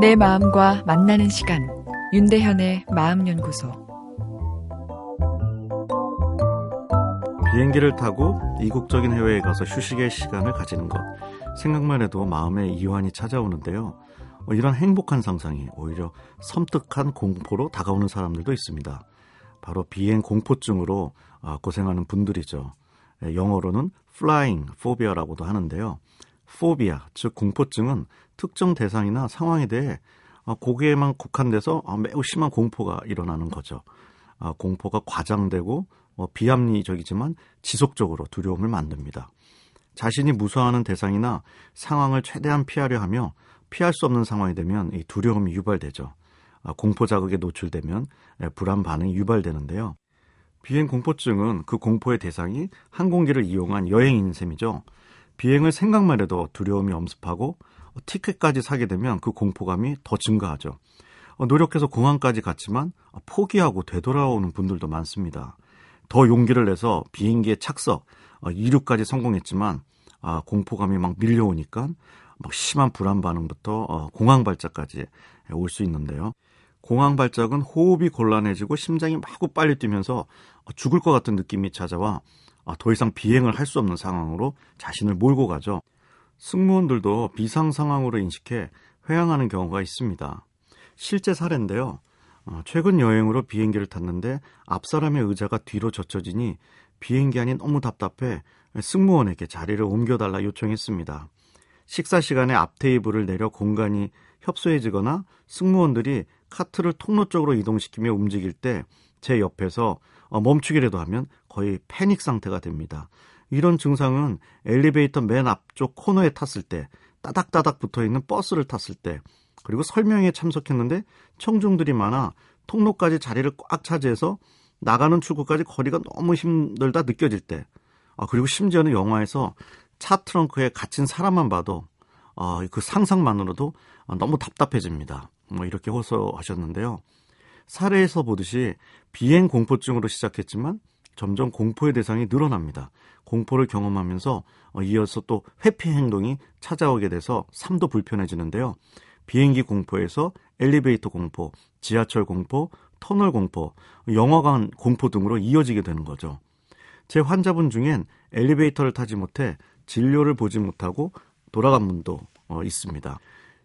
내 마음과 만나는 시간 윤대현의 마음연구소 비행기를 타고 이국적인 해외에 가서 휴식의 시간을 가지는 것 생각만 해도 마음에 이완이 찾아오는데요. 어, 이런 행복한 상상이 오히려 섬뜩한 공포로 다가오는 사람들도 있습니다. 바로 비행 공포증으로 아, 고생하는 분들이죠. 예, 영어로는 flying phobia라고도 하는데요. Phobia, 즉 공포증은 특정 대상이나 상황에 대해 고개에만 국한돼서 아, 매우 심한 공포가 일어나는 거죠. 아, 공포가 과장되고 뭐 비합리적이지만 지속적으로 두려움을 만듭니다. 자신이 무서워하는 대상이나 상황을 최대한 피하려 하며 피할 수 없는 상황이 되면 이 두려움이 유발되죠. 아, 공포 자극에 노출되면 예, 불안 반응이 유발되는데요. 비행 공포증은 그 공포의 대상이 항공기를 이용한 여행인 셈이죠. 비행을 생각만 해도 두려움이 엄습하고 티켓까지 사게 되면 그 공포감이 더 증가하죠. 어, 노력해서 공항까지 갔지만 포기하고 되돌아오는 분들도 많습니다. 더 용기를 내서 비행기에 착석, 어, 이륙까지 성공했지만 아, 공포감이 막 밀려오니까 막 심한 불안 반응부터 어, 공항 발작까지 올 수 있는데요. 공항 발작은 호흡이 곤란해지고 심장이 마구 빨리 뛰면서 죽을 것 같은 느낌이 찾아와 더 이상 비행을 할 수 없는 상황으로 자신을 몰고 가죠. 승무원들도 비상 상황으로 인식해 회항하는 경우가 있습니다. 실제 사례인데요. 어, 최근 여행으로 비행기를 탔는데 앞 사람의 의자가 뒤로 젖혀지니 비행기 안이 너무 답답해 승무원에게 자리를 옮겨달라 요청했습니다. 식사 시간에 앞 테이블을 내려 공간이 협소해지거나 승무원들이 카트를 통로 쪽으로 이동시키며 움직일 때 제 옆에서 어, 멈추기라도 하면 거의 패닉 상태가 됩니다. 이런 증상은 엘리베이터 맨 앞쪽 코너에 탔을 때, 따닥따닥 붙어 있는 버스를 탔을 때, 그리고 설명회에 참석했는데 청중들이 많아 통로까지 자리를 꽉 차지해서 나가는 출구까지 거리가 너무 힘들다 느껴질 때, 아, 그리고 심지어는 영화에서 차 트렁크에 갇힌 사람만 봐도 어, 그 상상만으로도 너무 답답해집니다. 뭐 이렇게 호소하셨는데요. 사례에서 보듯이 비행 공포증으로 시작했지만 점점 공포의 대상이 늘어납니다. 공포를 경험하면서 어, 이어서 또 회피 행동이 찾아오게 돼서 삶도 불편해지는데요. 비행기 공포에서 엘리베이터 공포, 지하철 공포, 터널 공포, 영화관 공포 등으로 이어지게 되는 거죠. 제 환자분 중엔 엘리베이터를 타지 못해 진료를 보지 못하고 돌아간 분도 어, 있습니다.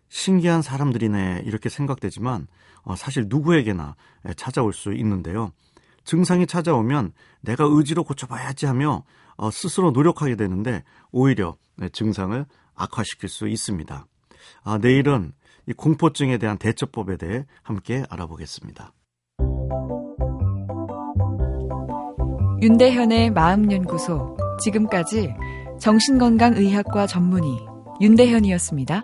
신기한 사람들이네 이렇게 생각되지만 어, 사실 누구에게나 찾아올 수 있는데요. 증상이 찾아오면 내가 의지로 고쳐봐야지 하며 어, 스스로 노력하게 되는데 오히려 증상을 악화시킬 수 있습니다. 아, 내일은 이 공포증에 대한 대처법에 대해 함께 알아보겠습니다. 윤대현의 마음연구소 지금까지 정신건강의학과 전문의 윤대현이었습니다.